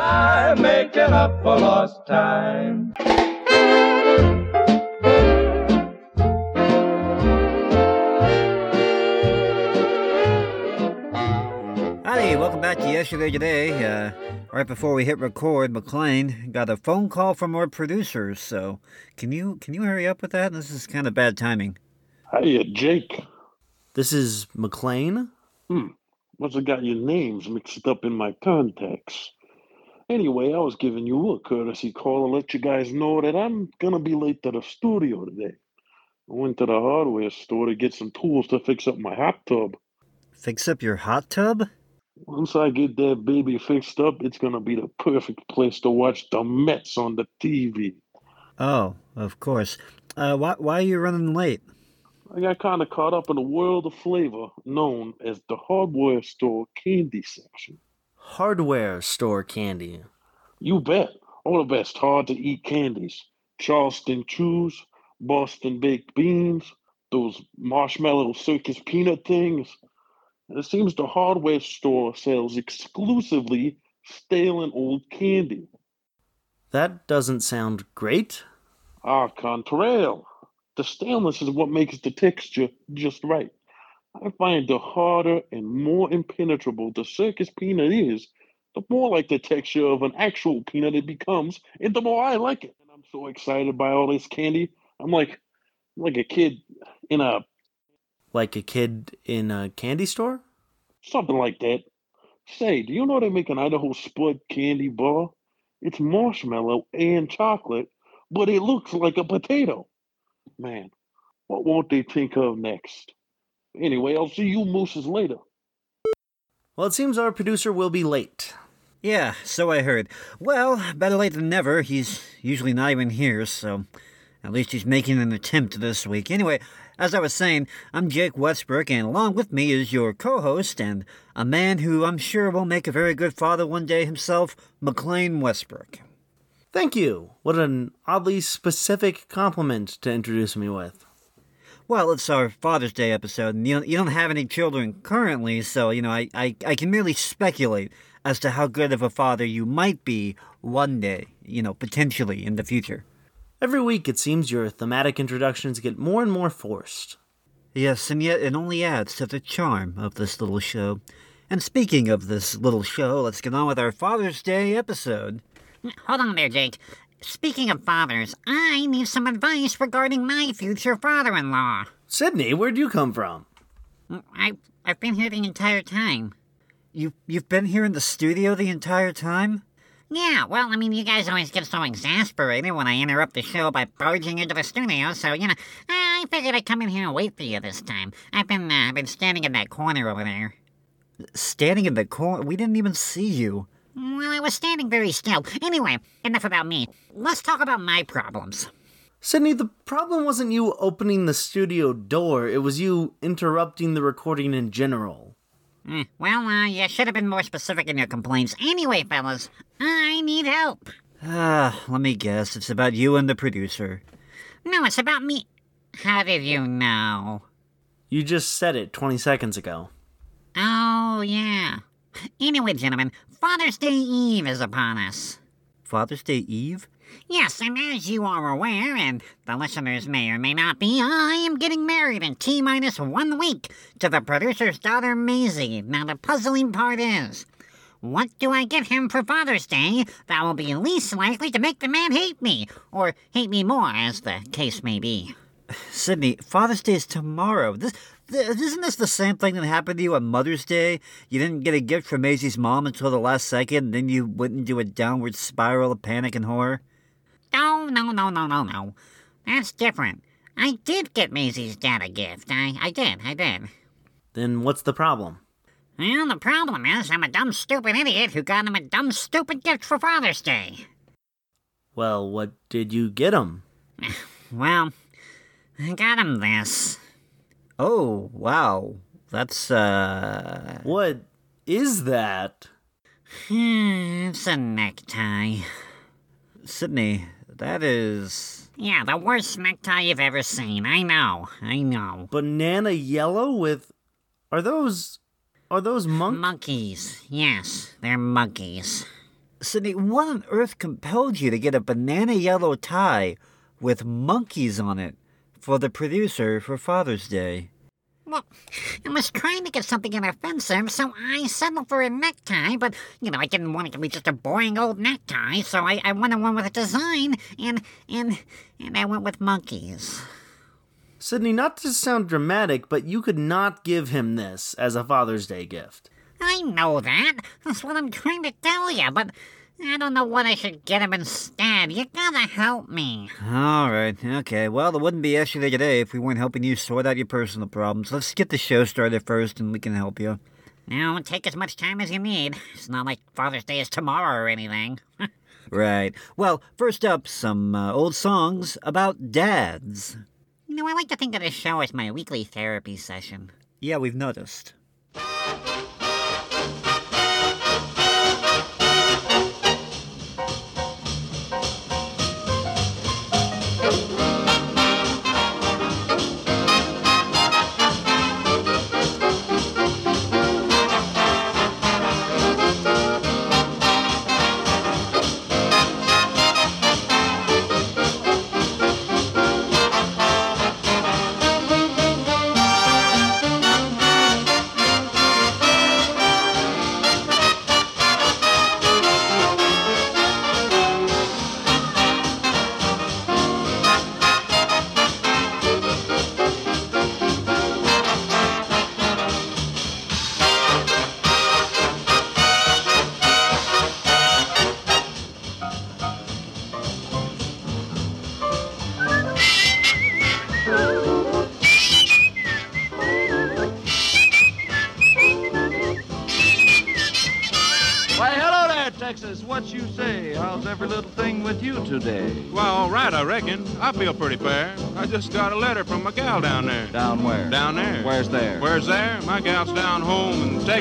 by making up for lost time. Howdy, welcome back to Yesterday Today. Uh, right before we hit record, McLean got a phone call from our producers. So, can you can you hurry up with that? This is kind of bad timing. Hiya, Jake. This is McLean. Hmm. Must have got your names mixed up in my contacts. Anyway, I was giving you a courtesy call to let you guys know that I'm gonna be late to the studio today. I went to the hardware store to get some tools to fix up my hot tub. Fix up your hot tub? Once I get that baby fixed up, it's gonna be the perfect place to watch the Mets on the TV. Oh, of course. Uh, why why are you running late? I got kind of caught up in a world of flavor known as the hardware store candy section. Hardware store candy. You bet. All the best hard to eat candies. Charleston chews, Boston baked beans, those marshmallow circus peanut things. It seems the hardware store sells exclusively stale and old candy. That doesn't sound great. Ah, contrail. The staleness is what makes the texture just right. I find the harder and more impenetrable the circus peanut is, the more like the texture of an actual peanut it becomes, and the more I like it. And I'm so excited by all this candy. I'm like, like a kid in a Like a kid in a candy store? something like that. Say, do you know they make an Idaho Spud candy bar? It's marshmallow and chocolate, but it looks like a potato. Man, what won't they think of next? Anyway, I'll see you mooses later. Well, it seems our producer will be late. Yeah, so I heard. Well, better late than never. He's usually not even here, so at least he's making an attempt this week. Anyway, as I was saying, I'm Jake Westbrook, and along with me is your co host and a man who I'm sure will make a very good father one day himself, McLean Westbrook. Thank you. What an oddly specific compliment to introduce me with. Well, it's our Father's Day episode, and you don't, you don't have any children currently, so, you know, I, I, I can merely speculate as to how good of a father you might be one day, you know, potentially in the future. Every week, it seems your thematic introductions get more and more forced. Yes, and yet it only adds to the charm of this little show. And speaking of this little show, let's get on with our Father's Day episode. Hold on there, Jake. Speaking of fathers, I need some advice regarding my future father in law. Sydney, where'd you come from? I, I've been here the entire time. You you've been here in the studio the entire time? Yeah, well, I mean, you guys always get so exasperated when I interrupt the show by barging into the studio, so, you know, I figured I'd come in here and wait for you this time. I've been, uh, been standing in that corner over there. Standing in the corner, we didn't even see you. Well, I was standing very still. Anyway, enough about me. Let's talk about my problems. Sydney, the problem wasn't you opening the studio door, it was you interrupting the recording in general. Eh, well, uh, you should have been more specific in your complaints. Anyway, fellas, I need help. Ah, let me guess. It's about you and the producer. No, it's about me. How did you know? You just said it 20 seconds ago. Oh, yeah. Anyway, gentlemen, Father's Day Eve is upon us. Father's Day Eve? Yes, and as you are aware, and the listeners may or may not be, I am getting married in T minus one week to the producer's daughter, Maisie. Now, the puzzling part is what do I get him for Father's Day that will be least likely to make the man hate me, or hate me more, as the case may be? Sydney, Father's Day is tomorrow. This, th- isn't this the same thing that happened to you on Mother's Day? You didn't get a gift from Maisie's mom until the last second, and then you went into a downward spiral of panic and horror? No, no, no, no, no, no. That's different. I did get Maisie's dad a gift. I, I did, I did. Then what's the problem? Well, the problem is I'm a dumb, stupid idiot who got him a dumb, stupid gift for Father's Day. Well, what did you get him? Well, I got him this. Oh, wow. That's, uh. What is that? Hmm, it's a necktie. Sydney, that is. Yeah, the worst necktie you've ever seen. I know, I know. Banana yellow with. Are those. Are those monk. Monkeys. Yes, they're monkeys. Sydney, what on earth compelled you to get a banana yellow tie with monkeys on it for the producer for Father's Day? Well, I was trying to get something inoffensive, so I settled for a necktie, but, you know, I didn't want it to be just a boring old necktie, so I, I wanted one with a design, and, and, and I went with monkeys. Sydney, not to sound dramatic, but you could not give him this as a Father's Day gift. I know that. That's what I'm trying to tell you, but I don't know what I should get him instead. You gotta help me. All right, okay. Well, it wouldn't be yesterday today if we weren't helping you sort out your personal problems. Let's get the show started first, and we can help you. Now, take as much time as you need. It's not like Father's Day is tomorrow or anything. Right. Well, first up, some uh, old songs about dads. you know, I like to think of this show as my weekly therapy session. Yeah, we've noticed.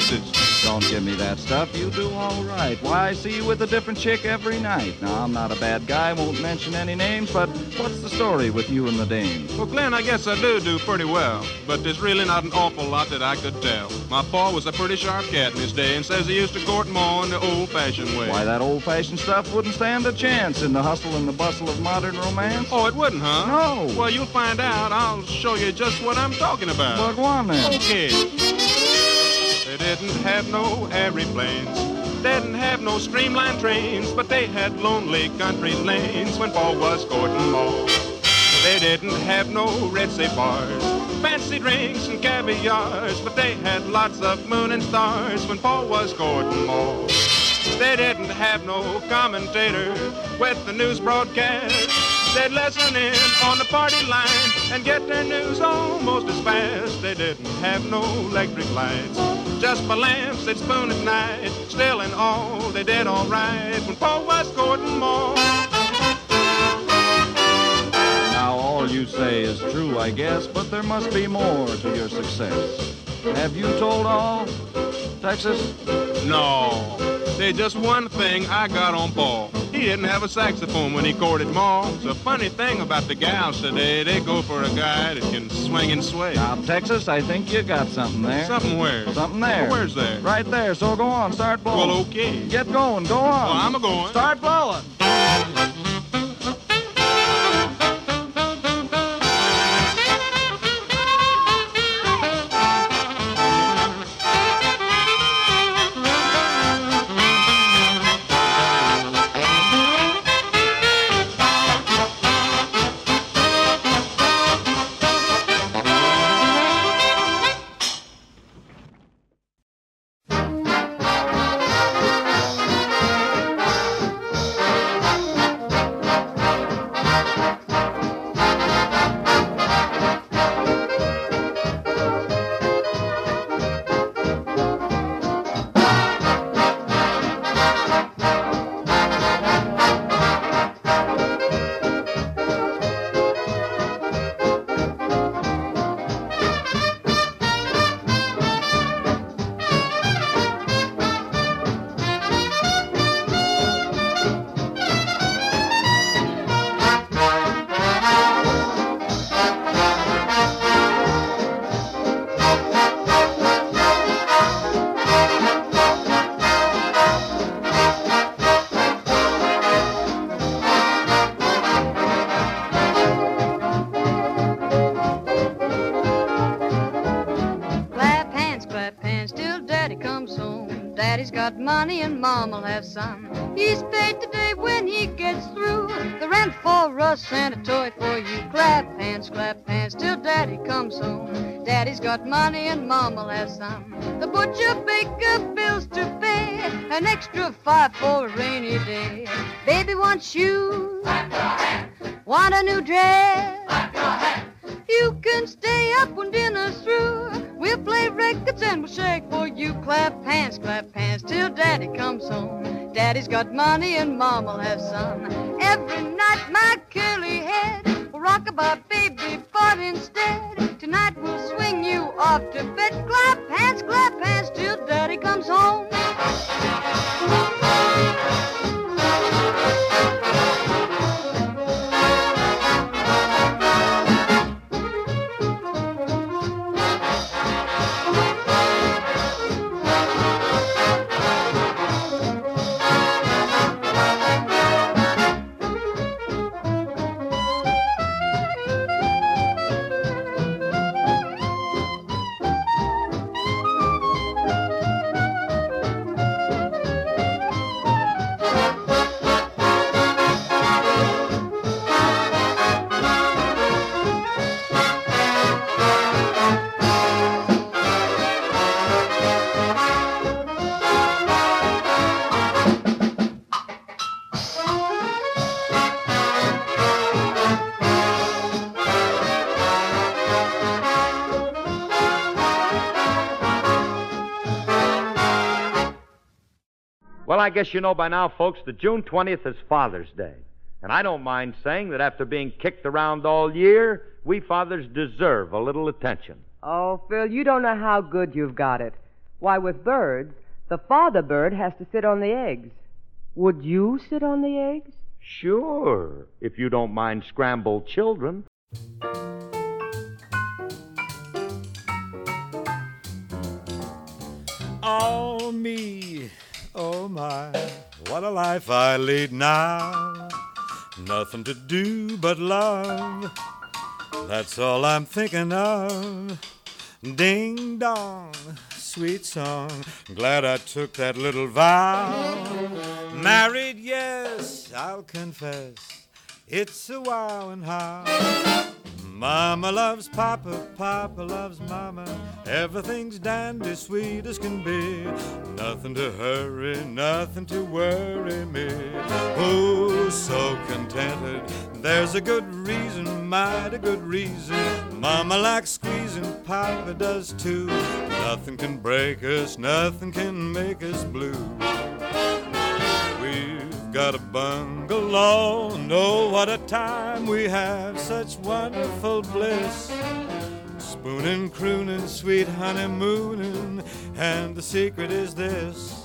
Texas. Don't give me that stuff. You do all right. Why, I see you with a different chick every night. Now, I'm not a bad guy, won't mention any names, but what's the story with you and the dame? Well, Glenn, I guess I do do pretty well, but there's really not an awful lot that I could tell. My pa was a pretty sharp cat in his day and says he used to court all in the old-fashioned way. Why, that old-fashioned stuff wouldn't stand a chance in the hustle and the bustle of modern romance. Oh, it wouldn't, huh? No. Well, you'll find out. I'll show you just what I'm talking about. Well, go on then. Okay. They didn't have no aeroplanes. They didn't have no streamlined trains, but they had lonely country lanes when Pa was courting Ma. They didn't have no red safe bars, fancy drinks and caviars, but they had lots of moon and stars when Pa was courting Ma. They didn't have no commentator with the news broadcast. They'd listen in on the party line and get their news almost as fast. They didn't have no electric lights, just by lamps they'd spoon at night. Still in all, they did all right when Pa was courting more. Now, all you say is true, I guess, but there must be more to your success. Have you told all, Texas? No, there's just one thing I got on Pa. He didn't have a saxophone when he courted Ma. It's a funny thing about the gals today. They go for a guy that can swing and sway. Now, Texas, I think you got something there. Something where? Something there. Where's there? Right there. So go on, start blowing. Well, okay. Get going. Go on. Well, I'm a going. Start blowing. Mom'll have some. Got money and Mom'll have some. I guess you know by now, folks, that June 20th is Father's Day. And I don't mind saying that after being kicked around all year, we fathers deserve a little attention. Oh, Phil, you don't know how good you've got it. Why, with birds, the father bird has to sit on the eggs. Would you sit on the eggs? Sure, if you don't mind scrambled children. Oh, me, oh my, what a life I lead now. Nothing to do but love. That's all I'm thinking of. Ding dong, sweet song. Glad I took that little vow. Married, yes, I'll confess. It's a wow and how. Mama loves Papa, Papa loves Mama. Everything's dandy, sweet as can be. Nothing to hurry, nothing to worry me. Oh, so contented. There's a good reason, mighty good reason. Mama likes squeezing, Papa does too. Nothing can break us, nothing can make us blue. Got a bungalow, oh, what a time we have, such wonderful bliss. Spooning, crooning, sweet honeymooning, and the secret is this.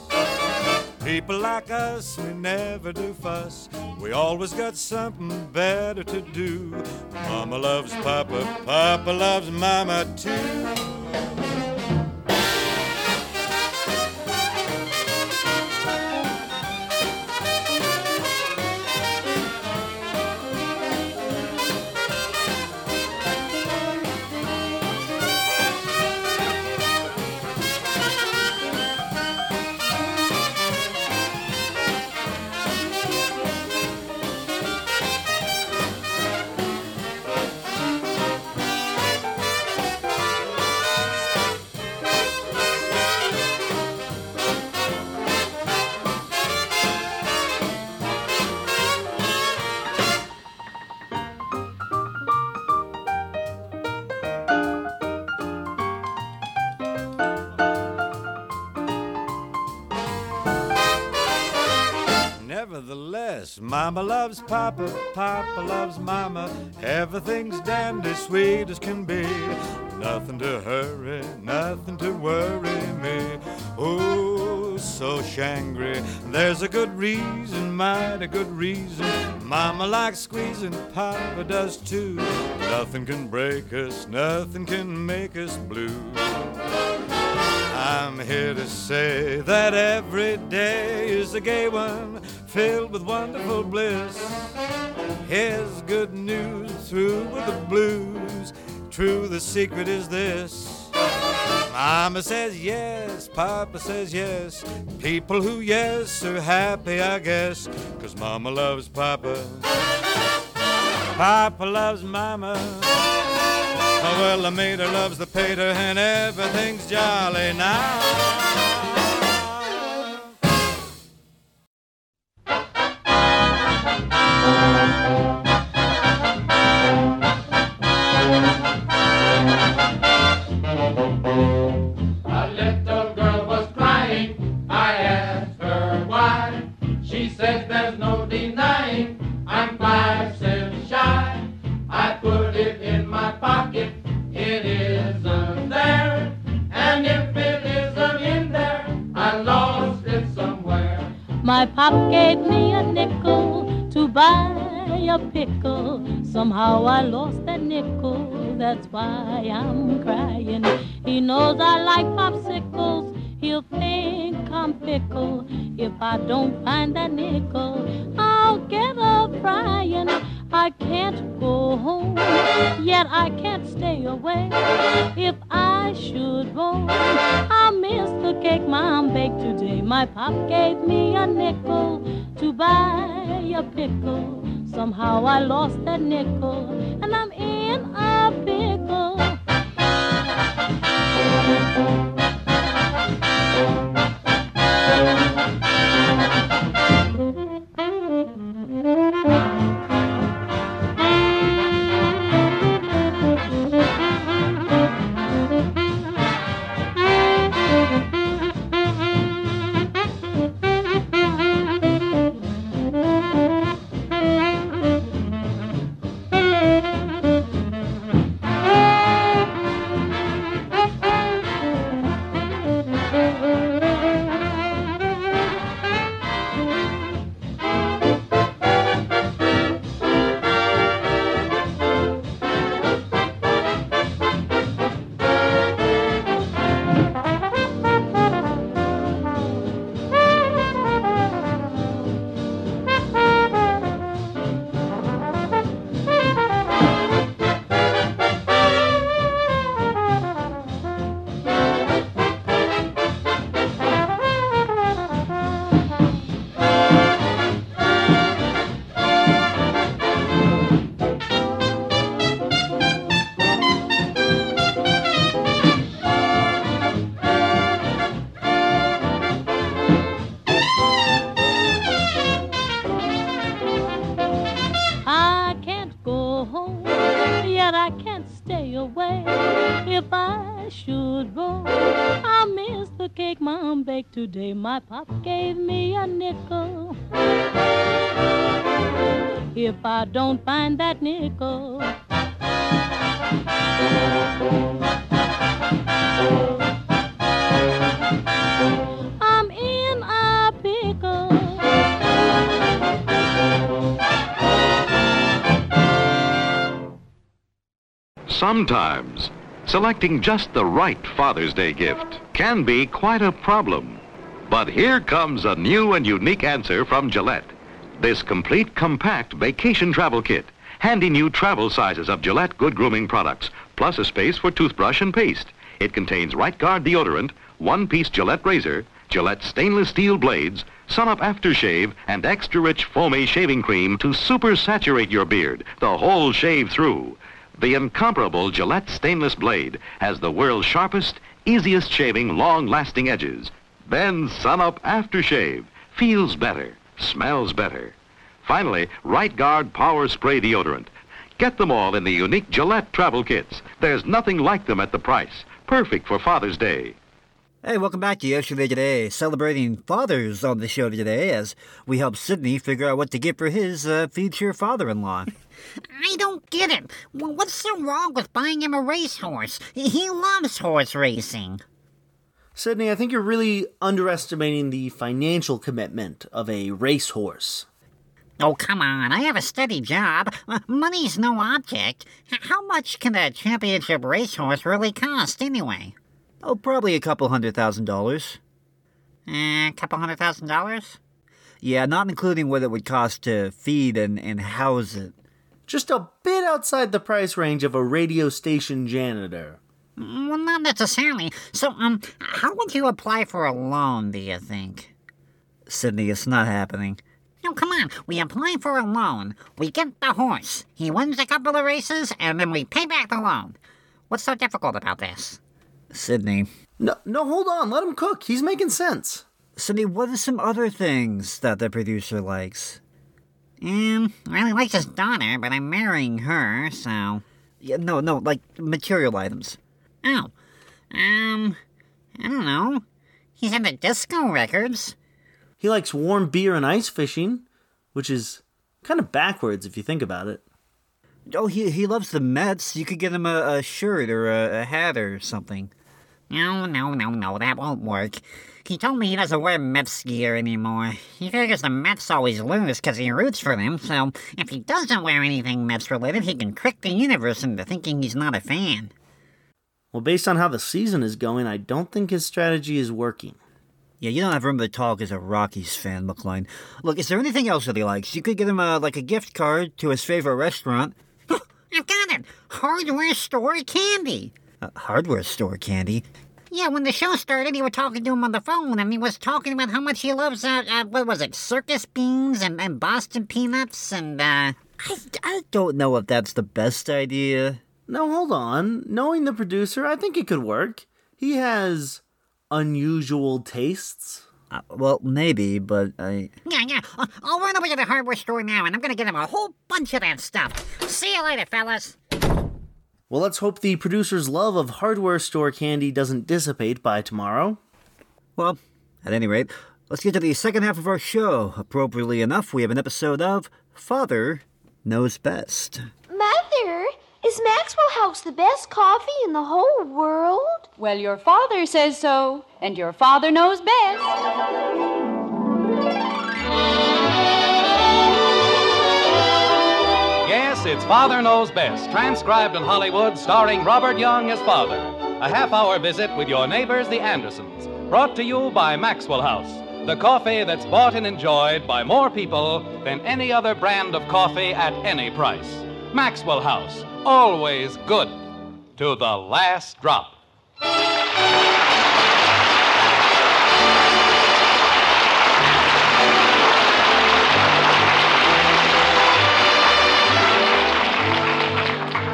People like us, we never do fuss. We always got something better to do. Mama loves Papa, Papa loves Mama too. Loves Papa, Papa loves Mama. Everything's dandy, sweet as can be. Nothing to hurry, nothing to worry me. Oh, so shangri. There's a good reason, mighty good reason. Mama likes squeezing, Papa does too. Nothing can break us, nothing can make us blue. I'm here to say that every day is a gay one, filled with wonderful bliss. Here's good news through with the blues. True, the secret is this. Mama says yes, Papa says yes. People who yes are happy, I guess, 'cause Mama loves Papa. Papa loves Mama. Oh, well, the mater loves the pater, and everything's jolly now. A little girl was crying. I asked her why. She says there's no denying I'm five My pop gave me a nickel to buy a pickle. Somehow I lost that nickel, that's why I'm crying. He knows I like popsicles, he'll think I'm fickle. If I don't find that nickel, I'll get up crying. I can't go home, yet I can't stay away. If I should roam, I miss the cake mom baked today. My pop gave me a nickel to buy a pickle. Somehow I lost that nickel, and I'm in a pickle. Pop gave me a nickel. If I don't find that nickel, I'm in a pickle. Sometimes, selecting just the right Father's Day gift can be quite a problem. But here comes a new and unique answer from Gillette. This complete compact vacation travel kit, handy new travel sizes of Gillette Good Grooming products, plus a space for toothbrush and paste. It contains Right Guard deodorant, one-piece Gillette razor, Gillette stainless steel blades, Sun-Up aftershave, and extra rich foamy shaving cream to super saturate your beard, the whole shave through. The incomparable Gillette stainless blade has the world's sharpest, easiest shaving, long-lasting edges. Then Sun-Up aftershave feels better, smells better. Finally, Right Guard Power Spray Deodorant. Get them all in the unique Gillette travel kits. There's nothing like them at the price. Perfect for Father's Day. Hey, welcome back to Yesterday Today, celebrating fathers on the show today as we help Sydney figure out what to get for his uh, future father-in-law. I don't get it. What's so wrong with buying him a racehorse? He loves horse racing. Sydney, I think you're really underestimating the financial commitment of a racehorse. Oh, come on. I have a steady job. Uh, Money's no object. H- How much can a championship racehorse really cost, anyway? Oh, probably a couple hundred thousand dollars. Eh, a couple hundred thousand dollars? Yeah, not including what it would cost to feed and, and house it. Just a bit outside the price range of a radio station janitor. Well, not necessarily. So, um, how would you apply for a loan, do you think? Sydney, it's not happening. No, come on. We apply for a loan. We get the horse. He wins a couple of races, and then we pay back the loan. What's so difficult about this? Sydney. No, no, hold on. Let him cook. He's making sense. Sydney, what are some other things that the producer likes? Um, well, he likes his daughter, but I'm marrying her, so. Yeah, no, no, like material items. Oh. Um, I don't know. He's into disco records. He likes warm beer and ice fishing, which is kind of backwards if you think about it. Oh, he he loves the Mets. You could get him a, a shirt or a, a hat or something. No, no, no, no, that won't work. He told me he doesn't wear Mets gear anymore. He figures the Mets always lose because he roots for them, so if he doesn't wear anything Mets related, he can trick the universe into thinking he's not a fan. Well, based on how the season is going, I don't think his strategy is working. Yeah, you don't have room to talk as a Rockies fan, McLean. Look, is there anything else that he likes? You could get him a, like a gift card to his favorite restaurant. I've got it! Hardware store candy! Uh, hardware store candy? Yeah, when the show started, you were talking to him on the phone, and he was talking about how much he loves, uh, uh what was it, circus beans and, and Boston peanuts, and, uh... I, I don't know if that's the best idea. No, hold on. Knowing the producer, I think it could work. He has unusual tastes. Uh, well, maybe, but I. Yeah, yeah. Uh, I'll run over to the hardware store now, and I'm gonna get him a whole bunch of that stuff. See you later, fellas. Well, let's hope the producer's love of hardware store candy doesn't dissipate by tomorrow. Well, at any rate, let's get to the second half of our show. Appropriately enough, we have an episode of Father Knows Best. Mother, is Maxwell House the best coffee in the whole world? Well, your father says so, and your father knows best. Yes, it's Father Knows Best, transcribed in Hollywood, starring Robert Young as father. A half hour visit with your neighbors, the Andersons. Brought to you by Maxwell House, the coffee that's bought and enjoyed by more people than any other brand of coffee at any price. Maxwell House, always good to the last drop.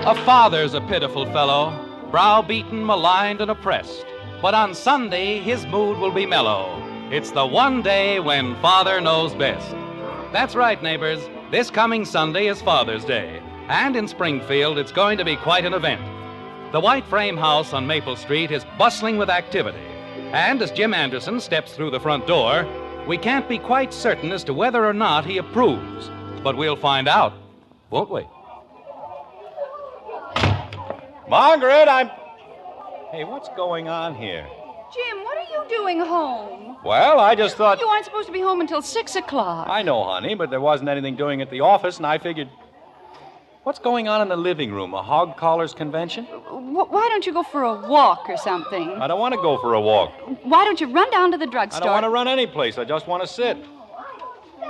A father's a pitiful fellow, browbeaten, maligned, and oppressed. But on Sunday, his mood will be mellow. It's the one day when father knows best. That's right, neighbors. This coming Sunday is Father's Day. And in Springfield, it's going to be quite an event. The White Frame House on Maple Street is bustling with activity. And as Jim Anderson steps through the front door, we can't be quite certain as to whether or not he approves. But we'll find out, won't we? Margaret, I'm. Hey, what's going on here? Jim, what are you doing home? Well, I just thought. You aren't supposed to be home until six o'clock. I know, honey, but there wasn't anything doing at the office, and I figured. What's going on in the living room? A hog callers convention? Why don't you go for a walk or something? I don't want to go for a walk. Why don't you run down to the drugstore? I don't want to run any place. I just want to sit.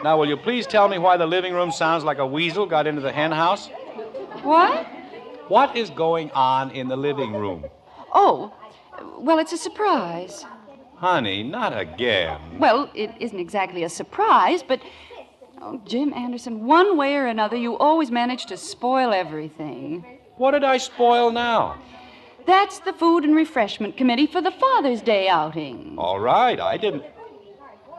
Now, will you please tell me why the living room sounds like a weasel got into the hen house? What? What is going on in the living room? Oh, well, it's a surprise. Honey, not again. Well, it isn't exactly a surprise, but. Oh, Jim Anderson, one way or another, you always manage to spoil everything. What did I spoil now? That's the Food and Refreshment Committee for the Father's Day outing. All right, I didn't.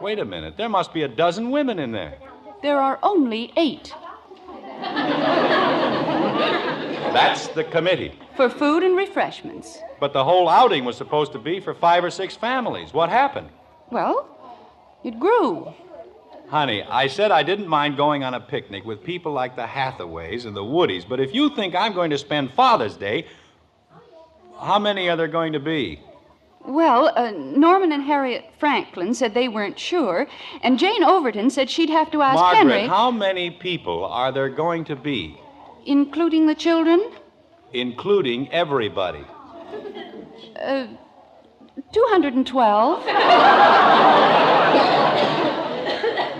Wait a minute. There must be a dozen women in there. There are only eight. That's the committee. For food and refreshments. But the whole outing was supposed to be for five or six families. What happened? Well, it grew. Honey, I said I didn't mind going on a picnic with people like the Hathaways and the Woodies, but if you think I'm going to spend Father's Day, how many are there going to be? Well, uh, Norman and Harriet Franklin said they weren't sure, and Jane Overton said she'd have to ask Margaret, Henry, how many people are there going to be, including the children. including everybody? Uh, 212.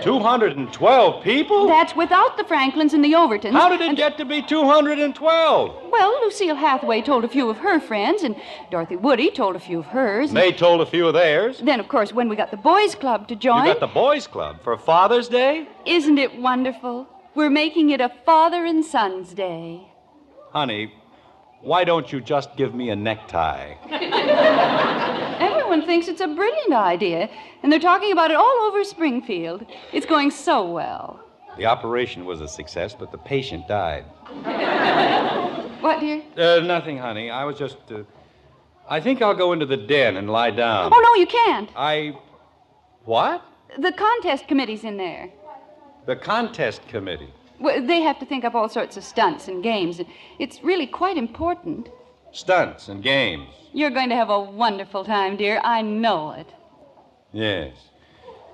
212 people? That's without the Franklins and the Overtons. How did it get to be 212? Well, Lucille Hathaway told a few of her friends, and Dorothy Woody told a few of hers. and They told a few of theirs. Then, of course, when we got the boys' club to join. You got the boys' club for Father's Day? Isn't it wonderful? We're making it a Father and Son's Day. Honey, why don't you just give me a necktie? Everyone thinks it's a brilliant idea, and they're talking about it all over Springfield. It's going so well. The operation was a success, but the patient died. What, dear? Uh, nothing, honey. I was just. Uh, I think I'll go into the den and lie down. Oh, no, you can't. I. What? The contest committee's in there. The contest committee. Well, they have to think up all sorts of stunts and games. It's really quite important. Stunts and games. You're going to have a wonderful time, dear. I know it. Yes.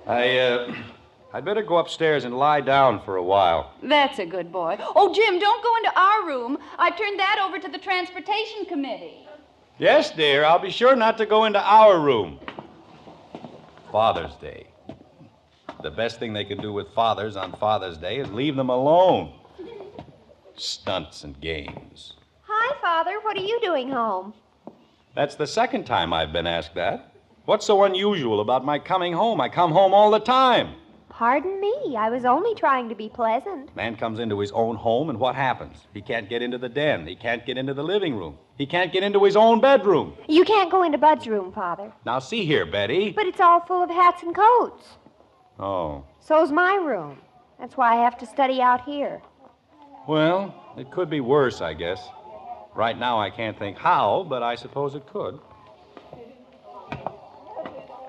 I, uh. I'd better go upstairs and lie down for a while. That's a good boy. Oh, Jim, don't go into our room. I've turned that over to the transportation committee. Yes, dear. I'll be sure not to go into our room. Father's Day. The best thing they can do with fathers on Father's Day is leave them alone. Stunts and games. Hi, Father. What are you doing home? That's the second time I've been asked that. What's so unusual about my coming home? I come home all the time. Pardon me. I was only trying to be pleasant. Man comes into his own home, and what happens? He can't get into the den. He can't get into the living room. He can't get into his own bedroom. You can't go into Bud's room, Father. Now, see here, Betty. But it's all full of hats and coats. Oh. So's my room. That's why I have to study out here. Well, it could be worse, I guess. Right now, I can't think how, but I suppose it could.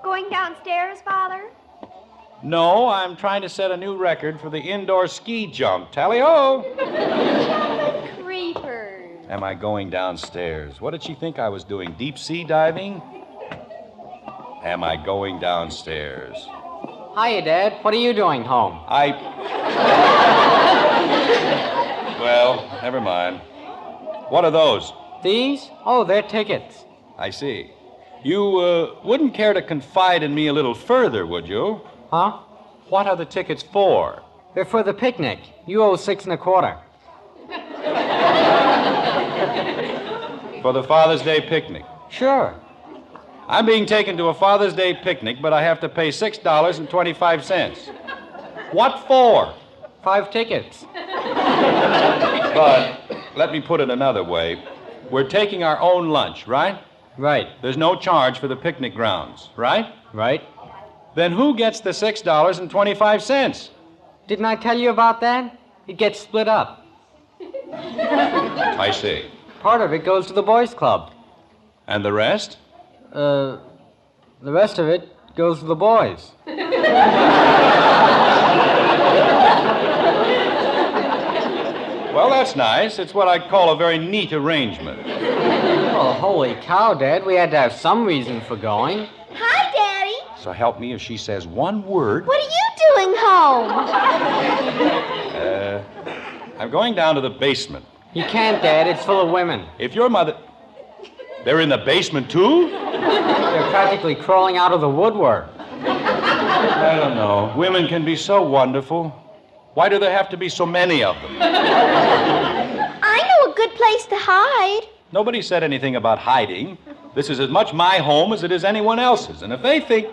Going downstairs, Father? No, I'm trying to set a new record for the indoor ski jump. Tally ho! Creepers. Am I going downstairs? What did she think I was doing? Deep sea diving? Am I going downstairs? Hiya, Dad. What are you doing home? I. Well, never mind. What are those? These? Oh, they're tickets. I see. You uh, wouldn't care to confide in me a little further, would you? Huh? What are the tickets for? They're for the picnic. You owe six and a quarter. For the Father's Day picnic. Sure. I'm being taken to a Father's Day picnic, but I have to pay $6.25. What for? Five tickets. But let me put it another way. We're taking our own lunch, right? Right. There's no charge for the picnic grounds, right? Right. Then who gets the $6.25? Didn't I tell you about that? It gets split up. I see. Part of it goes to the boys' club. And the rest? Uh, the rest of it goes to the boys. Well, that's nice. It's what I'd call a very neat arrangement. Oh, holy cow, Dad. We had to have some reason for going. Hi, Daddy. So help me if she says one word. What are you doing home? Uh, I'm going down to the basement. You can't, Dad. It's full of women. If your mother. They're in the basement, too? They're practically crawling out of the woodwork. I don't know. Women can be so wonderful. Why do there have to be so many of them? I know a good place to hide. Nobody said anything about hiding. This is as much my home as it is anyone else's. And if they think.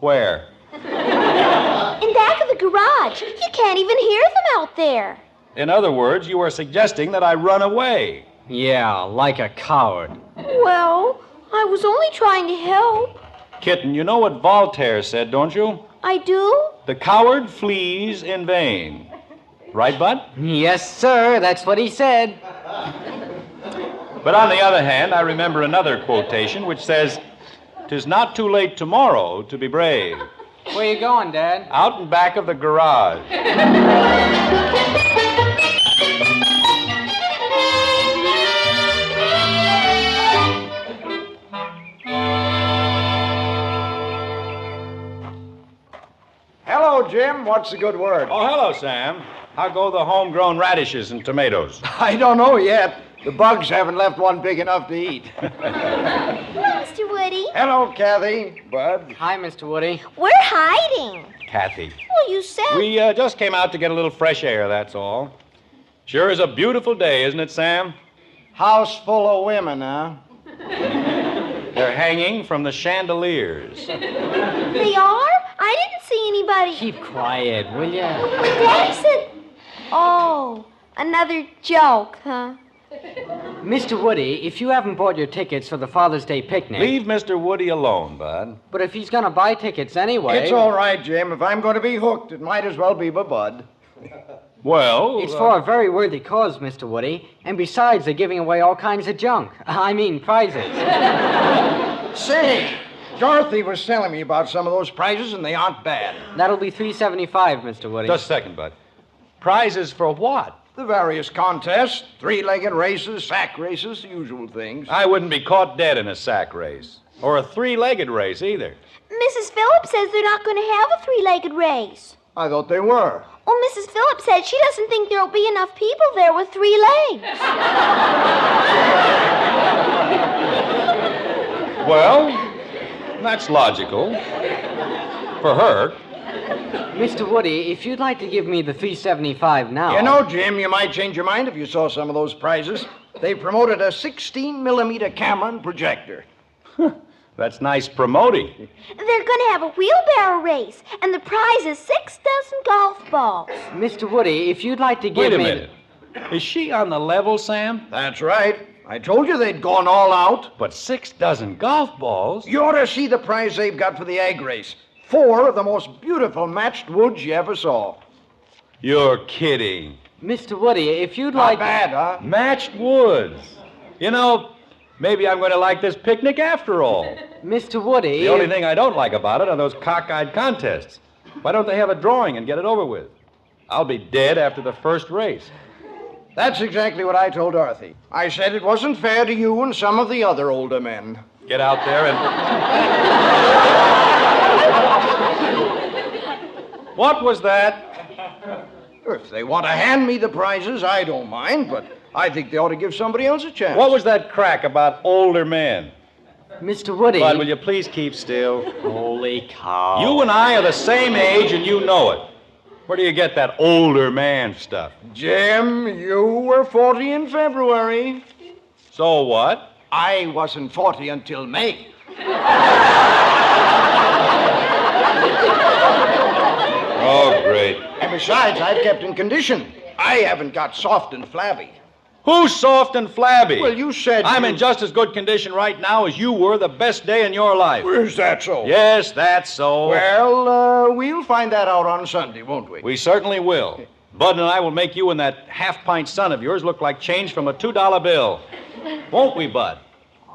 Where? In back of the garage. You can't even hear them out there. In other words, you are suggesting that I run away. Yeah, like a coward. Well, I was only trying to help. Kitten, you know what Voltaire said, don't you? I do? The coward flees in vain. Right, Bud? Yes, sir. That's what he said. But on the other hand, I remember another quotation which says, "'Tis not too late tomorrow to be brave." Where you going, Dad? Out and back of the garage. Jim. What's the good word? Oh, hello, Sam. How go the homegrown radishes and tomatoes? I don't know yet. The bugs haven't left one big enough to eat. Hello, Mr. Woody. Hello, Kathy. Bud. Hi, Mr. Woody. We're hiding. Kathy. Well, you said. We uh, just came out to get a little fresh air, that's all. Sure is a beautiful day, isn't it, Sam? House full of women, huh? They're hanging from the chandeliers. They are? I didn't see anybody. Keep quiet, will ya? Daddy said. Oh, another joke, huh? Mr. Woody, if you haven't bought your tickets for the Father's Day picnic. Leave Mr. Woody alone, Bud. But if he's going to buy tickets anyway. It's all right, Jim. If I'm going to be hooked, it might as well be by Bud. Well, It's uh, for a very worthy cause, Mr. Woody. And besides, they're giving away all kinds of junk. I mean, prizes. Say, Dorothy was telling me about some of those prizes, and they aren't bad. That'll be three seventy-five, Mr. Woody. Just a second, Bud. Prizes for what? The various contests, three-legged races, sack races, the usual things. I wouldn't be caught dead in a sack race. Or a three legged race either. Mrs. Phillips says they're not going to have a three legged race. I thought they were. Well, Mrs. Phillips said she doesn't think there'll be enough people there with three legs. Well, that's logical. For her. Mr. Woody, if you'd like to give me the three seventy-five now. You know, Jim, you might change your mind if you saw some of those prizes. They promoted a 16 millimeter camera and projector. That's nice promoting. They're going to have a wheelbarrow race, and the prize is six dozen golf balls. Mr. Woody, if you'd like to give me. Wait a me. minute. Is she on the level, Sam? That's right. I told you they'd gone all out. But six dozen golf balls? You ought to see the prize they've got for the egg race. Four of the most beautiful matched woods you ever saw. You're kidding. Mr. Woody, if you'd Not like. bad, huh? Matched woods. You know, maybe I'm going to like this picnic after all. Mr. Woody. The only thing I don't like about it are those cockeyed contests. Why don't they have a drawing and get it over with? I'll be dead after the first race. That's exactly what I told Dorothy. I said it wasn't fair to you and some of the other older men. Get out there and. what was that? If they want to hand me the prizes, I don't mind, but I think they ought to give somebody else a chance. What was that crack about older men? Mr. Woody. Bud, will you please keep still? Holy cow. You and I are the same age, and you know it. Where do you get that older man stuff? Jim, you were 40 in February. So what? I wasn't 40 until May. Oh, great. And besides, I've kept in condition. I haven't got soft and flabby. Who's soft and flabby? Well, you said I'm you- in just as good condition right now as you were the best day in your life. Is that so? Yes, that's so. Well, uh, we'll find that out on Sunday, won't we? We certainly will. Bud and I will make you and that half pint son of yours look like change from a $2 bill. Won't we, Bud?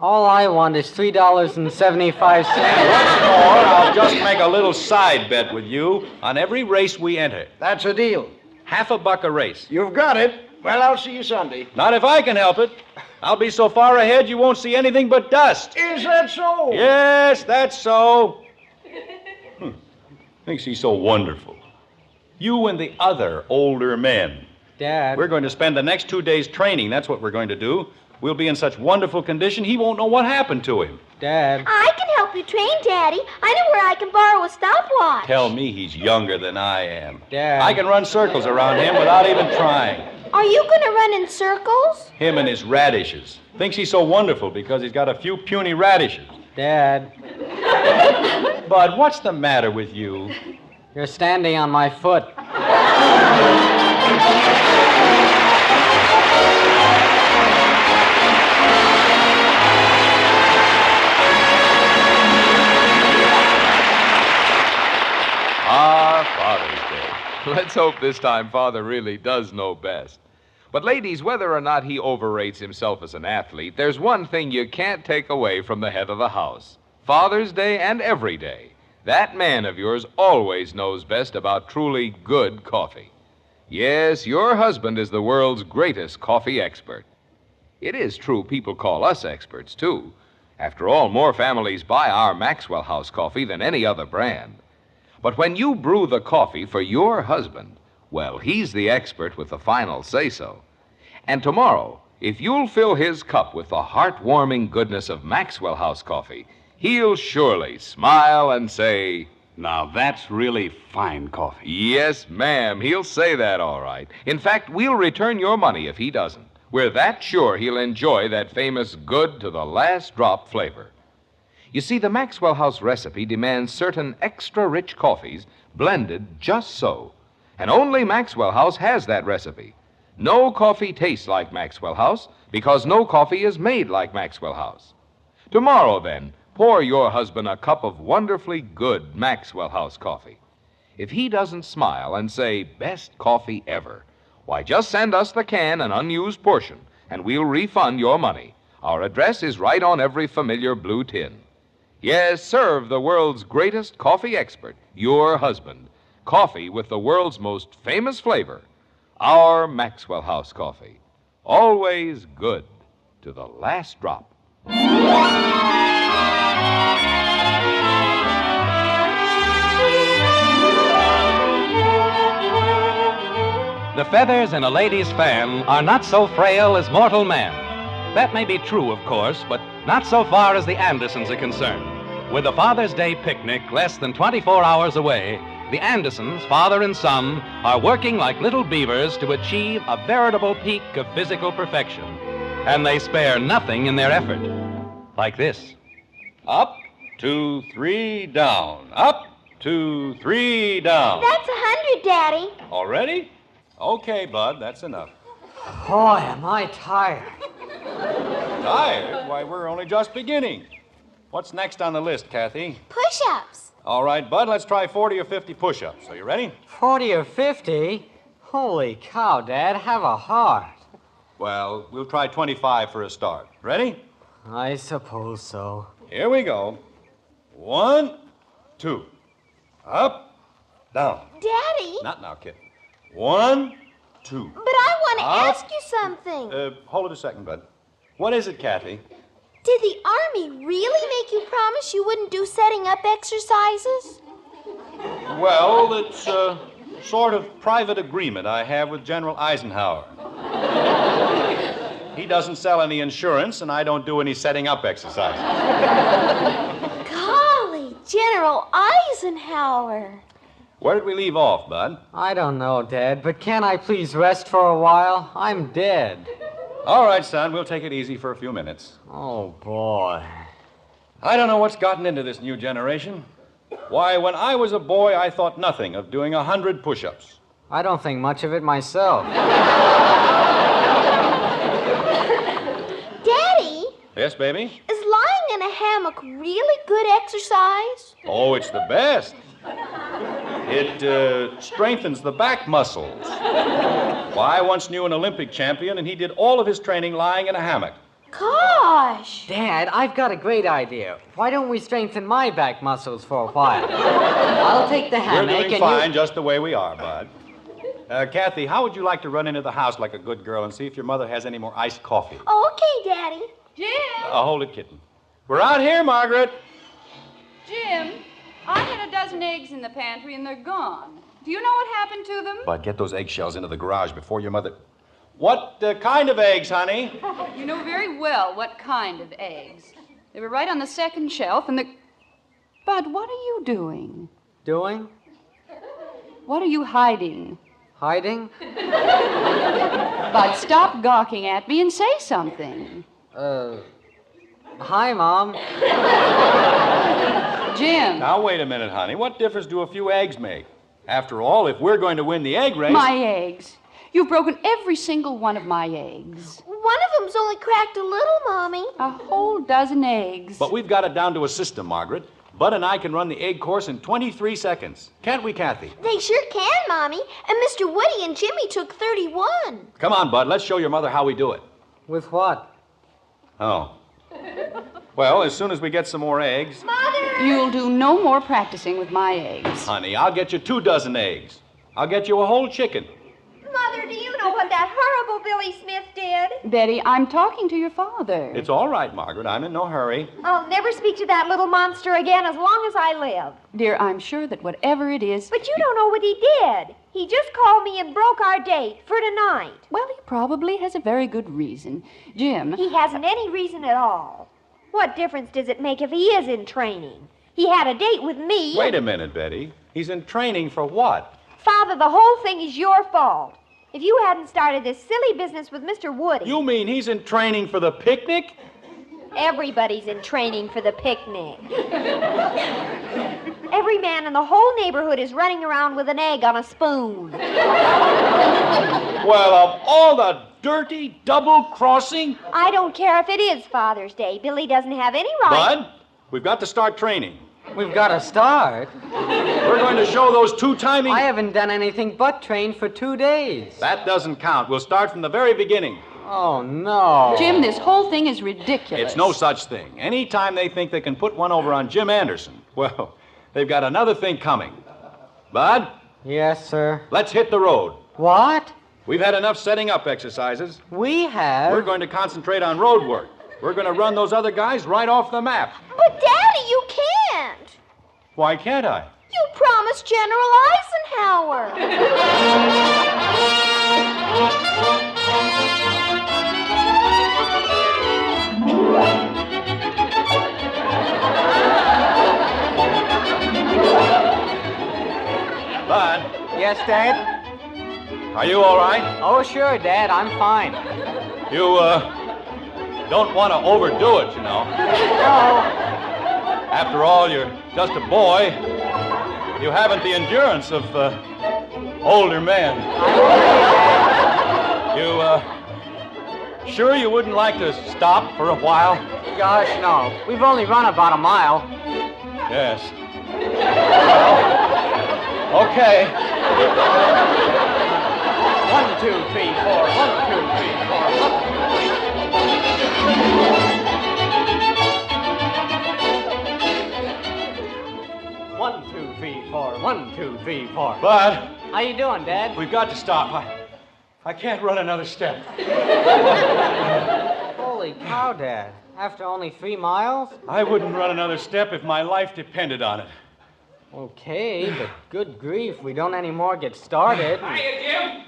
All I want is three dollars and seventy-five cents. Or I'll just make a little side bet with you on every race we enter. That's a deal. Half a buck a race. You've got it. Well, I'll see you Sunday. Not if I can help it. I'll be so far ahead you won't see anything but dust. Is that so? Yes, that's so. Hmm. Thinks he's so wonderful. You and the other older men. Dad. We're going to spend the next two days training. That's what we're going to do. We'll be in such wonderful condition he won't know what happened to him. Dad. I can help you train, Daddy. I know where I can borrow a stopwatch. Tell me he's younger than I am. Dad. I can run circles around him without even trying. Are you going to run in circles? Him and his radishes. Thinks he's so wonderful because he's got a few puny radishes. Dad. Bud, what's the matter with you? You're standing on my foot. Let's hope this time Father really does know best. But, ladies, whether or not he overrates himself as an athlete, there's one thing you can't take away from the head of the house Father's Day and every day. That man of yours always knows best about truly good coffee. Yes, your husband is the world's greatest coffee expert. It is true people call us experts, too. After all, more families buy our Maxwell House coffee than any other brand. But when you brew the coffee for your husband, well, he's the expert with the final say so. And tomorrow, if you'll fill his cup with the heartwarming goodness of Maxwell House coffee, he'll surely smile and say, Now, that's really fine coffee. Yes, ma'am. He'll say that all right. In fact, we'll return your money if he doesn't. We're that sure he'll enjoy that famous good to the last drop flavor. You see, the Maxwell House recipe demands certain extra rich coffees blended just so. And only Maxwell House has that recipe. No coffee tastes like Maxwell House because no coffee is made like Maxwell House. Tomorrow, then, pour your husband a cup of wonderfully good Maxwell House coffee. If he doesn't smile and say, best coffee ever, why, just send us the can and unused portion, and we'll refund your money. Our address is right on every familiar blue tin. Yes, serve the world's greatest coffee expert, your husband. Coffee with the world's most famous flavor, our Maxwell House coffee. Always good to the last drop. The feathers in a lady's fan are not so frail as mortal man. That may be true, of course, but not so far as the Andersons are concerned. With the Father's Day picnic less than 24 hours away, the Andersons, father and son, are working like little beavers to achieve a veritable peak of physical perfection. And they spare nothing in their effort. Like this. Up, two, three, down. Up, two, three, down. That's a hundred, Daddy. Already? Okay, Bud, that's enough. Boy, am I tired. Tired? Why, we're only just beginning. What's next on the list, Kathy? Push ups. All right, Bud, let's try 40 or 50 push ups. Are you ready? 40 or 50? Holy cow, Dad, have a heart. Well, we'll try 25 for a start. Ready? I suppose so. Here we go. One, two. Up, down. Daddy. Not now, kid. One, two. But I want to ask you something. Uh, hold it a second, Bud. What is it, Kathy? Did the Army really make you promise you wouldn't do setting up exercises? Well, it's a sort of private agreement I have with General Eisenhower. he doesn't sell any insurance, and I don't do any setting up exercises. Golly, General Eisenhower. Where did we leave off, Bud? I don't know, Dad, but can I please rest for a while? I'm dead. All right, son, we'll take it easy for a few minutes. Oh, boy. I don't know what's gotten into this new generation. Why, when I was a boy, I thought nothing of doing a hundred push ups. I don't think much of it myself. Daddy, Yes, baby? is lying in a hammock really good exercise? Oh, it's the best. It uh, strengthens the back muscles. Why, I once knew an Olympic champion, and he did all of his training lying in a hammock. Gosh. Dad, I've got a great idea. Why don't we strengthen my back muscles for a while? I'll take the hammock. We're doing and fine you... just the way we are, Bud. Uh, Kathy, how would you like to run into the house like a good girl and see if your mother has any more iced coffee? Okay, Daddy. Jim! Uh, hold it, kitten. We're out here, Margaret. Jim, I had a dozen eggs in the pantry and they're gone. Do you know what happened to them? Bud, get those eggshells into the garage before your mother. What uh, kind of eggs, honey? You know very well what kind of eggs. They were right on the second shelf and the. Bud, what are you doing? Doing? What are you hiding? Hiding? Bud, stop gawking at me and say something. Uh. Hi, Mom. Jim. Now, wait a minute, honey. What difference do a few eggs make? After all, if we're going to win the egg race. My eggs. You've broken every single one of my eggs. One of them's only cracked a little, Mommy. A whole dozen eggs. But we've got it down to a system, Margaret. Bud and I can run the egg course in 23 seconds. Can't we, Kathy? They sure can, Mommy. And Mr. Woody and Jimmy took 31. Come on, Bud. Let's show your mother how we do it. With what? Oh. Well, as soon as we get some more eggs. You'll do no more practicing with my eggs. Honey, I'll get you two dozen eggs. I'll get you a whole chicken. Mother, do you know what that horrible Billy Smith did? Betty, I'm talking to your father. It's all right, Margaret. I'm in no hurry. I'll never speak to that little monster again as long as I live. Dear, I'm sure that whatever it is. But you don't know what he did. He just called me and broke our date for tonight. Well, he probably has a very good reason. Jim. He hasn't any reason at all. What difference does it make if he is in training? He had a date with me. Wait a minute, Betty. He's in training for what? Father, the whole thing is your fault. If you hadn't started this silly business with Mr. Woody, You mean he's in training for the picnic? everybody's in training for the picnic. Every man in the whole neighborhood is running around with an egg on a spoon. Well, of all the dirty double crossing. I don't care if it is Father's Day. Billy doesn't have any right. Bud, we've got to start training. We've got to start. We're going to show those two timing. I haven't done anything but train for two days. That doesn't count. We'll start from the very beginning. Oh, no. Jim, this whole thing is ridiculous. It's no such thing. Anytime they think they can put one over on Jim Anderson, well, they've got another thing coming. Bud, Yes, sir. let's hit the road. What? We've had enough setting up exercises. We have. We're going to concentrate on road work. We're going to run those other guys right off the map. But, Daddy, you can't. Why can't I? You promised General Eisenhower. Bud, Yes, Dad? Are you all right? Oh, sure, Dad. I'm fine. You, uh, don't want to overdo it, you know. No. After all, you're just a boy. You haven't the endurance of, uh, older men. You, uh, sure you wouldn't like to stop for a while? Gosh, no. We've only run about a mile. Yes. Well, Okay. One, two, three, four. One, two, three, four. One, two, three, four. One, two, three, four. Bud, How you doing, Dad? we've got to stop. I, I can't run another step. Holy cow, Dad. After only three miles? I wouldn't run another step if my life depended on it. Okay, but good grief, we don't anymore get started. Hiya, Jim.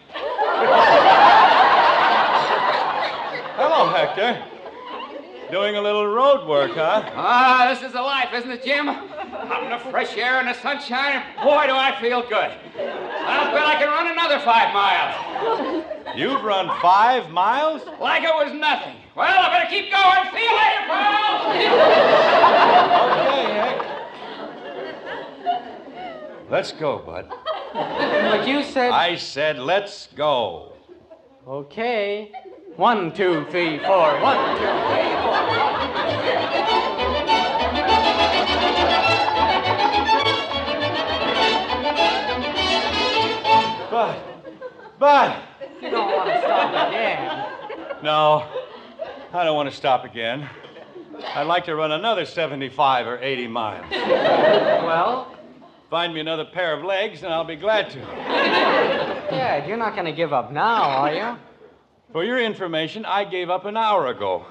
Hello, Hector. Doing a little road work, huh? Ah, this is the life, isn't it, Jim? Out in the fresh air and the sunshine, boy, do I feel good. I'll bet I can run another five miles. You've run five miles? Like it was nothing. Well, I better keep going. See you later, pal. Let's go, bud. But you said. I said, let's go. Okay. One, two, three, four. One, two, three, four. Bud, Bud. You don't want to stop again. No, I don't want to stop again. I'd like to run another 75 or 80 miles. Well, Find me another pair of legs, and I'll be glad to. Dad, you're not going to give up now, are you? For your information, I gave up an hour ago.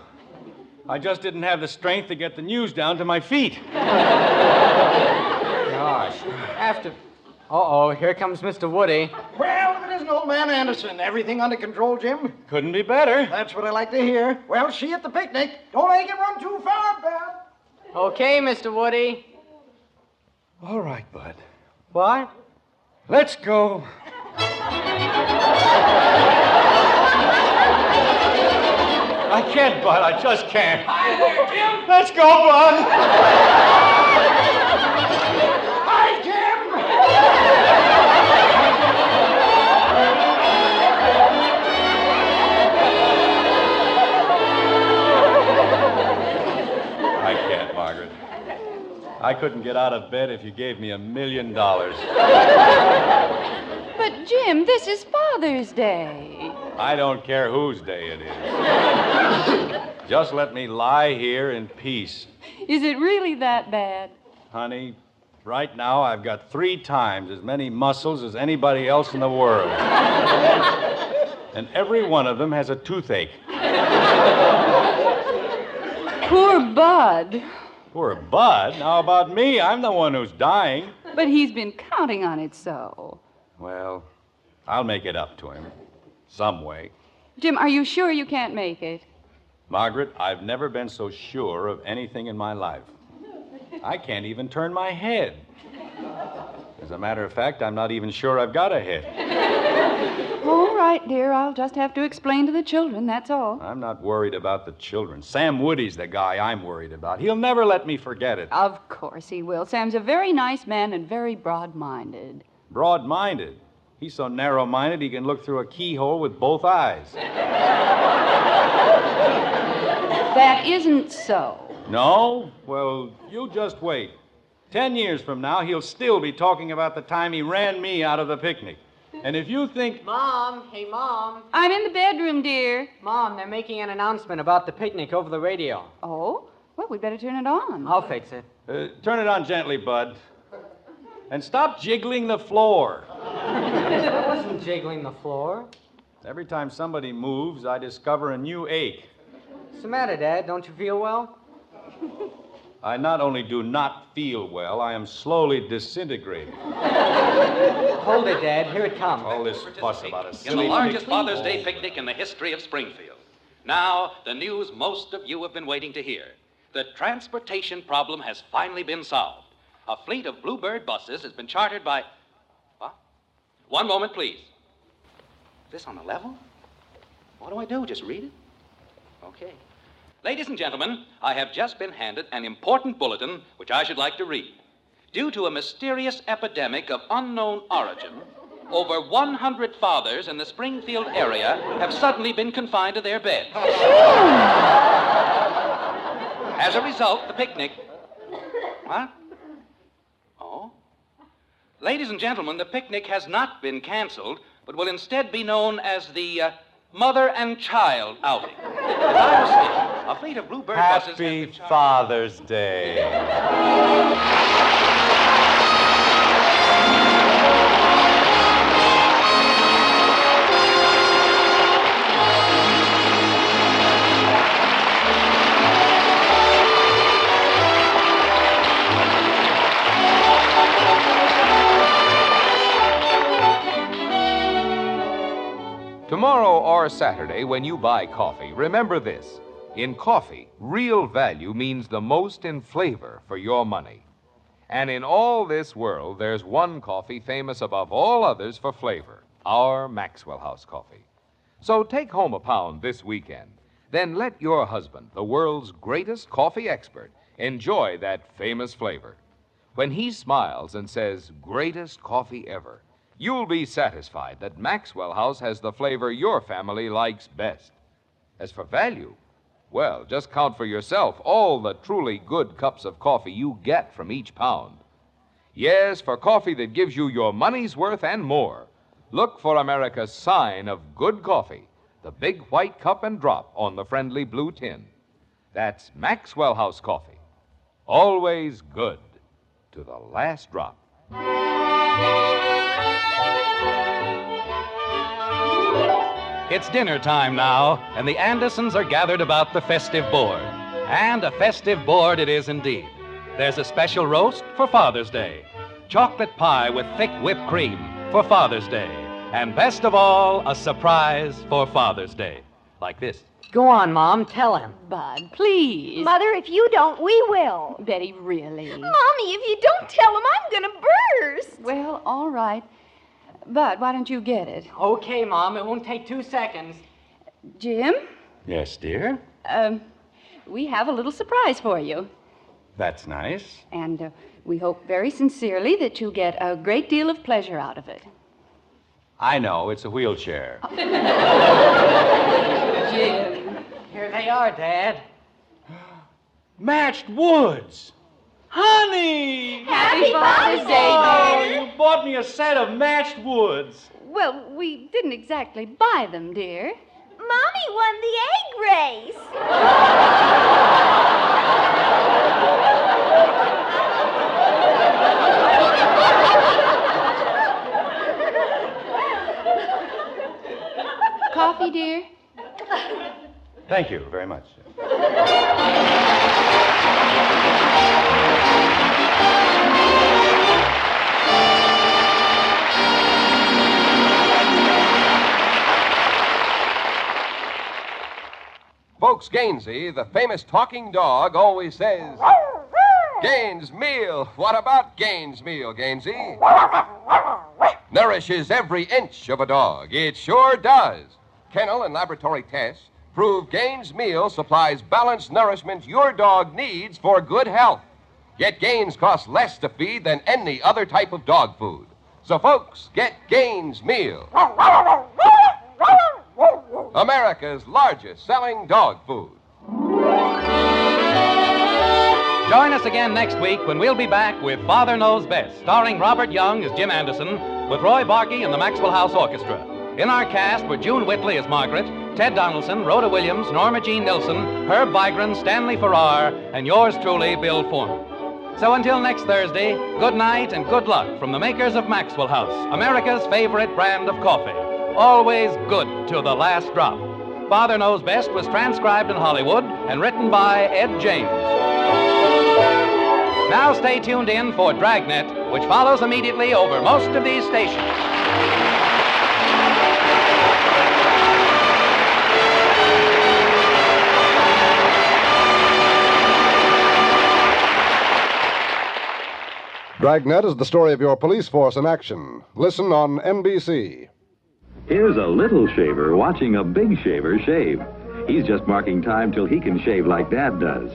I just didn't have the strength to get the news down to my feet. Gosh. After. Uh oh, here comes Mr. Woody. Well, if it isn't old man Anderson, everything under control, Jim? Couldn't be better. That's what I like to hear. Well, see you at the picnic. Don't make it run too far, Bud. Okay, Mr. Woody. All right, Bud. What? Let's go. I can't, Bud. I just can't. Let's go, Bud. Couldn't get out of bed if you gave me a million dollars. But, Jim, this is Father's Day. I don't care whose day it is. Just let me lie here in peace. Is it really that bad? Honey, right now I've got three times as many muscles as anybody else in the world. and every one of them has a toothache. Poor Bud. Poor Bud. How about me? I'm the one who's dying. But he's been counting on it so. Well, I'll make it up to him. Some way. Jim, are you sure you can't make it? Margaret, I've never been so sure of anything in my life. I can't even turn my head. As a matter of fact, I'm not even sure I've got a head. All right, dear. I'll just have to explain to the children, that's all. I'm not worried about the children. Sam Woody's the guy I'm worried about. He'll never let me forget it. Of course he will. Sam's a very nice man and very broad minded. Broad minded. He's so narrow minded he can look through a keyhole with both eyes. That isn't so. No? Well, you just wait. Ten years from now, he'll still be talking about the time he ran me out of the picnic. And if you think. Mom, hey, Mom. I'm in the bedroom, dear. Mom, they're making an announcement about the picnic over the radio. Oh? Well, we'd better turn it on. I'll fix it. Uh, turn it on gently, Bud. And stop jiggling the floor. I wasn't jiggling the floor. Every time somebody moves, I discover a new ache. What's the matter, Dad? Don't you feel well? I not only do not feel well, I am slowly disintegrating. Hold it, Dad. Here it comes. All this fuss about a in the largest. Father's Day picnic in the history of Springfield. Now, the news most of you have been waiting to hear. The transportation problem has finally been solved. A fleet of Bluebird buses has been chartered by. What? One moment, please. Is This on the level? What do I do? Just read it? Okay. Ladies and gentlemen, I have just been handed an important bulletin which I should like to read. Due to a mysterious epidemic of unknown origin, over 100 fathers in the Springfield area have suddenly been confined to their beds. As a result, the picnic. What? Oh? Ladies and gentlemen, the picnic has not been canceled, but will instead be known as the uh, Mother and Child outing. As I was a fleet of Bluebird buses. Happy Father's Day. Tomorrow or Saturday, when you buy coffee, remember this. In coffee, real value means the most in flavor for your money. And in all this world, there's one coffee famous above all others for flavor our Maxwell House coffee. So take home a pound this weekend. Then let your husband, the world's greatest coffee expert, enjoy that famous flavor. When he smiles and says, greatest coffee ever, you'll be satisfied that Maxwell House has the flavor your family likes best. As for value, well, just count for yourself all the truly good cups of coffee you get from each pound. Yes, for coffee that gives you your money's worth and more, look for America's sign of good coffee, the big white cup and drop on the friendly blue tin. That's Maxwell House coffee. Always good to the last drop. It's dinner time now, and the Andersons are gathered about the festive board. And a festive board it is indeed. There's a special roast for Father's Day, chocolate pie with thick whipped cream for Father's Day, and best of all, a surprise for Father's Day. Like this. Go on, Mom. Tell him. Bud, please. Mother, if you don't, we will. Betty, really? Mommy, if you don't tell him, I'm going to burst. Well, all right. Bud, why don't you get it? Okay, Mom. It won't take two seconds. Jim, Yes, dear. um, we have a little surprise for you. That's nice. And uh, we hope very sincerely that you'll get a great deal of pleasure out of it. I know, it's a wheelchair. Jim. Here they are, Dad. Matched woods. Honey! Happy Father's Day, Oh, dear. you bought me a set of matched woods. Well, we didn't exactly buy them, dear. Mommy won the egg race. Coffee, dear? Thank you very much. Gainsey, the famous talking dog, always says. Gaines Meal. What about Gaines Meal, Gainsy? Nourishes every inch of a dog. It sure does. Kennel and laboratory tests prove Gaines Meal supplies balanced nourishment your dog needs for good health. Yet Gaines costs less to feed than any other type of dog food. So, folks, get Gaines Meal. America's largest selling dog food. Join us again next week when we'll be back with Father Knows Best, starring Robert Young as Jim Anderson, with Roy Bargy and the Maxwell House Orchestra. In our cast were June Whitley as Margaret, Ted Donaldson, Rhoda Williams, Norma Jean Nilsson, Herb Vigran, Stanley Farrar, and yours truly, Bill Forman. So until next Thursday, good night and good luck from the makers of Maxwell House, America's favorite brand of coffee. Always good to the last drop. Father Knows Best was transcribed in Hollywood and written by Ed James. Now stay tuned in for Dragnet, which follows immediately over most of these stations. Dragnet is the story of your police force in action. Listen on NBC. Here's a little shaver watching a big shaver shave. He's just marking time till he can shave like Dad does.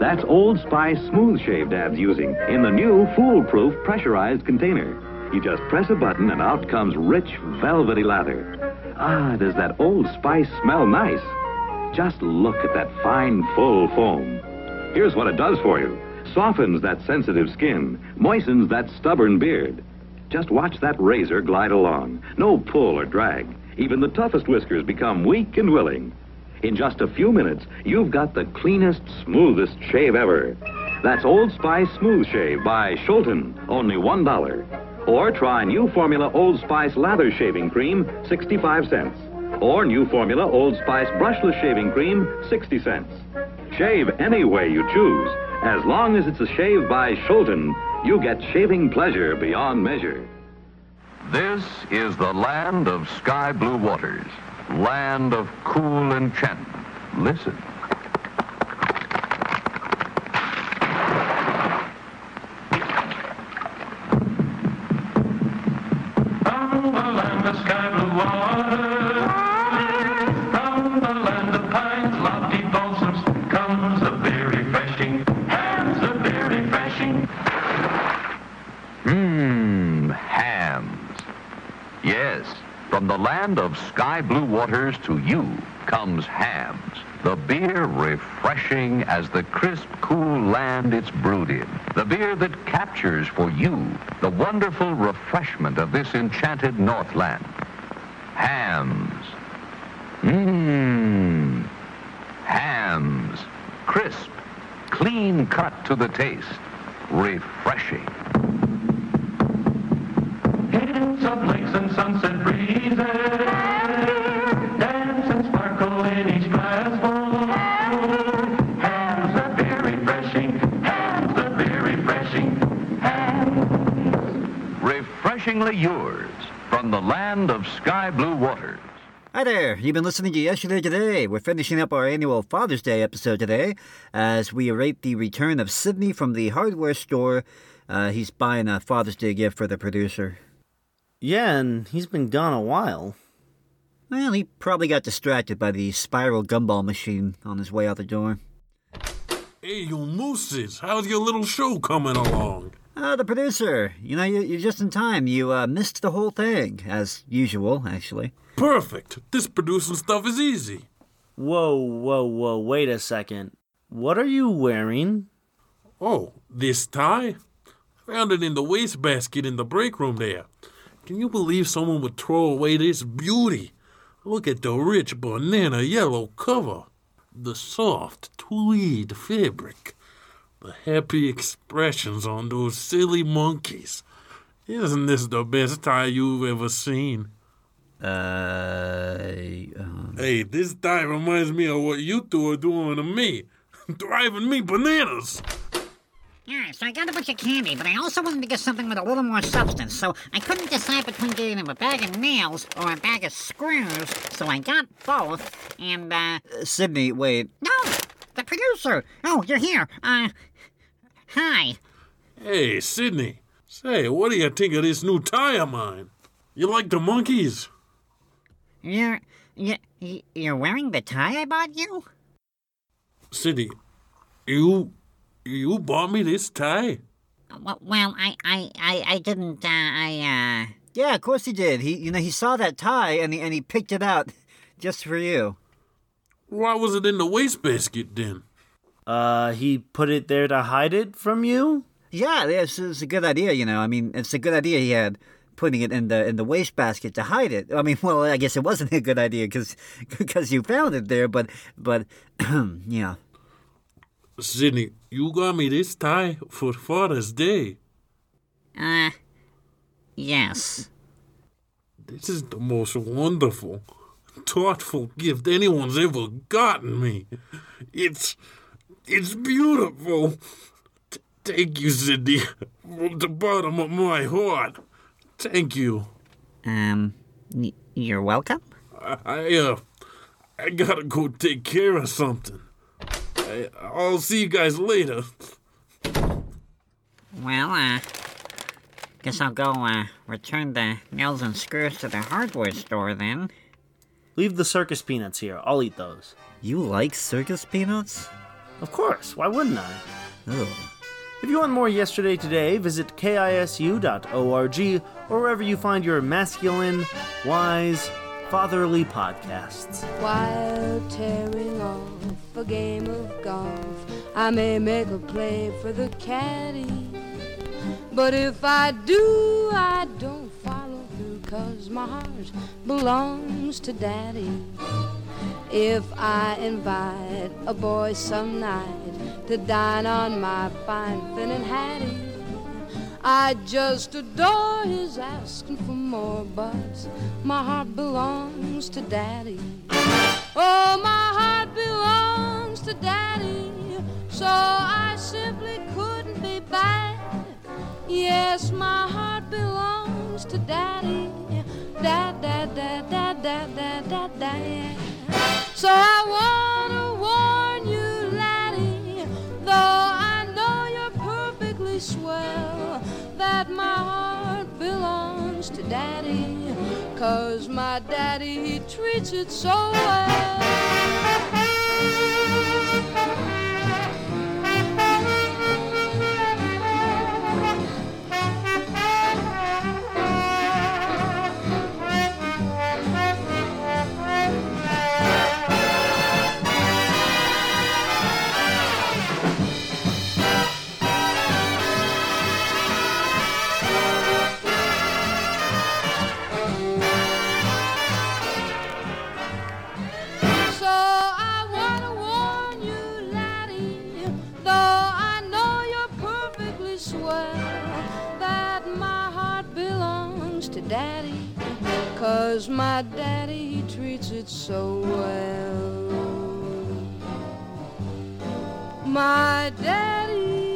That's Old Spice Smooth Shave Dad's using in the new foolproof pressurized container. You just press a button and out comes rich, velvety lather. Ah, does that Old Spice smell nice? Just look at that fine, full foam. Here's what it does for you softens that sensitive skin, moistens that stubborn beard. Just watch that razor glide along. No pull or drag. Even the toughest whiskers become weak and willing. In just a few minutes, you've got the cleanest, smoothest shave ever. That's Old Spice Smooth Shave by Shulton, only $1. Or try new formula Old Spice Lather Shaving Cream, 65 cents. Or new formula Old Spice Brushless Shaving Cream, 60 cents. Shave any way you choose. As long as it's a shave by Shulton, you get shaving pleasure beyond measure. This is the land of sky blue waters, land of cool enchantment. Listen. The land of sky blue waters to you comes Hamm's. The beer refreshing as the crisp, cool land it's brewed in. The beer that captures for you the wonderful refreshment of this enchanted Northland. Hamm's. Mmm. Hamm's. Crisp, clean cut to the taste. Refreshing. Of lakes and sunset Refreshingly yours from the land of sky blue waters. Hi there. You've been listening to Yesterday Today. We're finishing up our annual Father's Day episode today as we await the return of Sydney from the hardware store. Uh, he's buying a Father's Day gift for the producer. Yeah, and he's been gone a while. Well, he probably got distracted by the spiral gumball machine on his way out the door. Hey, you mooses, how's your little show coming along? Uh, the producer. You know, you, you're just in time. You uh, missed the whole thing, as usual, actually. Perfect. This producing stuff is easy. Whoa, whoa, whoa, wait a second. What are you wearing? Oh, this tie? Found it in the wastebasket in the break room there. Can you believe someone would throw away this beauty? Look at the rich banana yellow cover, the soft tweed fabric, the happy expressions on those silly monkeys. Isn't this the best tie you've ever seen? Uh, Hey, this tie reminds me of what you two are doing to me. Driving me bananas. Yeah, so I got a bunch of candy, but I also wanted to get something with a little more substance, so I couldn't decide between getting him a bag of nails or a bag of screws, so I got both, and, uh... Sydney, wait. No! The producer! Oh, you're here. Uh... Hi. Hey, Sidney. Say, what do you think of this new tie of mine? You like the monkeys? You're you, you're wearing the tie I bought you? Sidney, you you bought me this tie? Well, well I, I, I, I didn't. Uh, I. Uh... Yeah, of course he did. He, you know, he saw that tie and he and he picked it out just for you. Why was it in the wastebasket then? Uh, he put it there to hide it from you? Yeah, it's, it's a good idea, you know. I mean, it's a good idea he had putting it in the in the wastebasket to hide it. I mean, well, I guess it wasn't a good idea because because you found it there, but but yeah. Sidney, you got me this tie for Father's Day. Uh, yes. This is the most wonderful, thoughtful gift anyone's ever gotten me. It's it's beautiful. T- thank you, Sidney, from the bottom of my heart. Thank you. Um, y- you're welcome. I, I uh, I gotta go take care of something. I, I'll see you guys later. Well, uh, guess I'll go uh return the nails and screws to the hardware store then. Leave the circus peanuts here. I'll eat those. You like circus peanuts? Of course. Why wouldn't I? Oh. If you want more Yesterday Today, visit kisu.org or wherever you find your masculine, wise, fatherly podcasts. While tearing off a game of golf, I may make a play for the caddy. But if I do, I don't follow through, cause my heart belongs to daddy. If I invite a boy some night to dine on my fine finnan haddie, I just adore his asking for more, but my heart belongs to daddy. Oh, my heart belongs to daddy, so I simply couldn't be bad. Yes, my heart belongs to daddy. Dad, dad, dad, dad, dad, dad, dad, dad. So I wanna warn you, laddie, though I know you're perfectly swell, that my heart belongs to daddy. Cause my daddy, he treats it so So my daddy, he treats it so well. My daddy,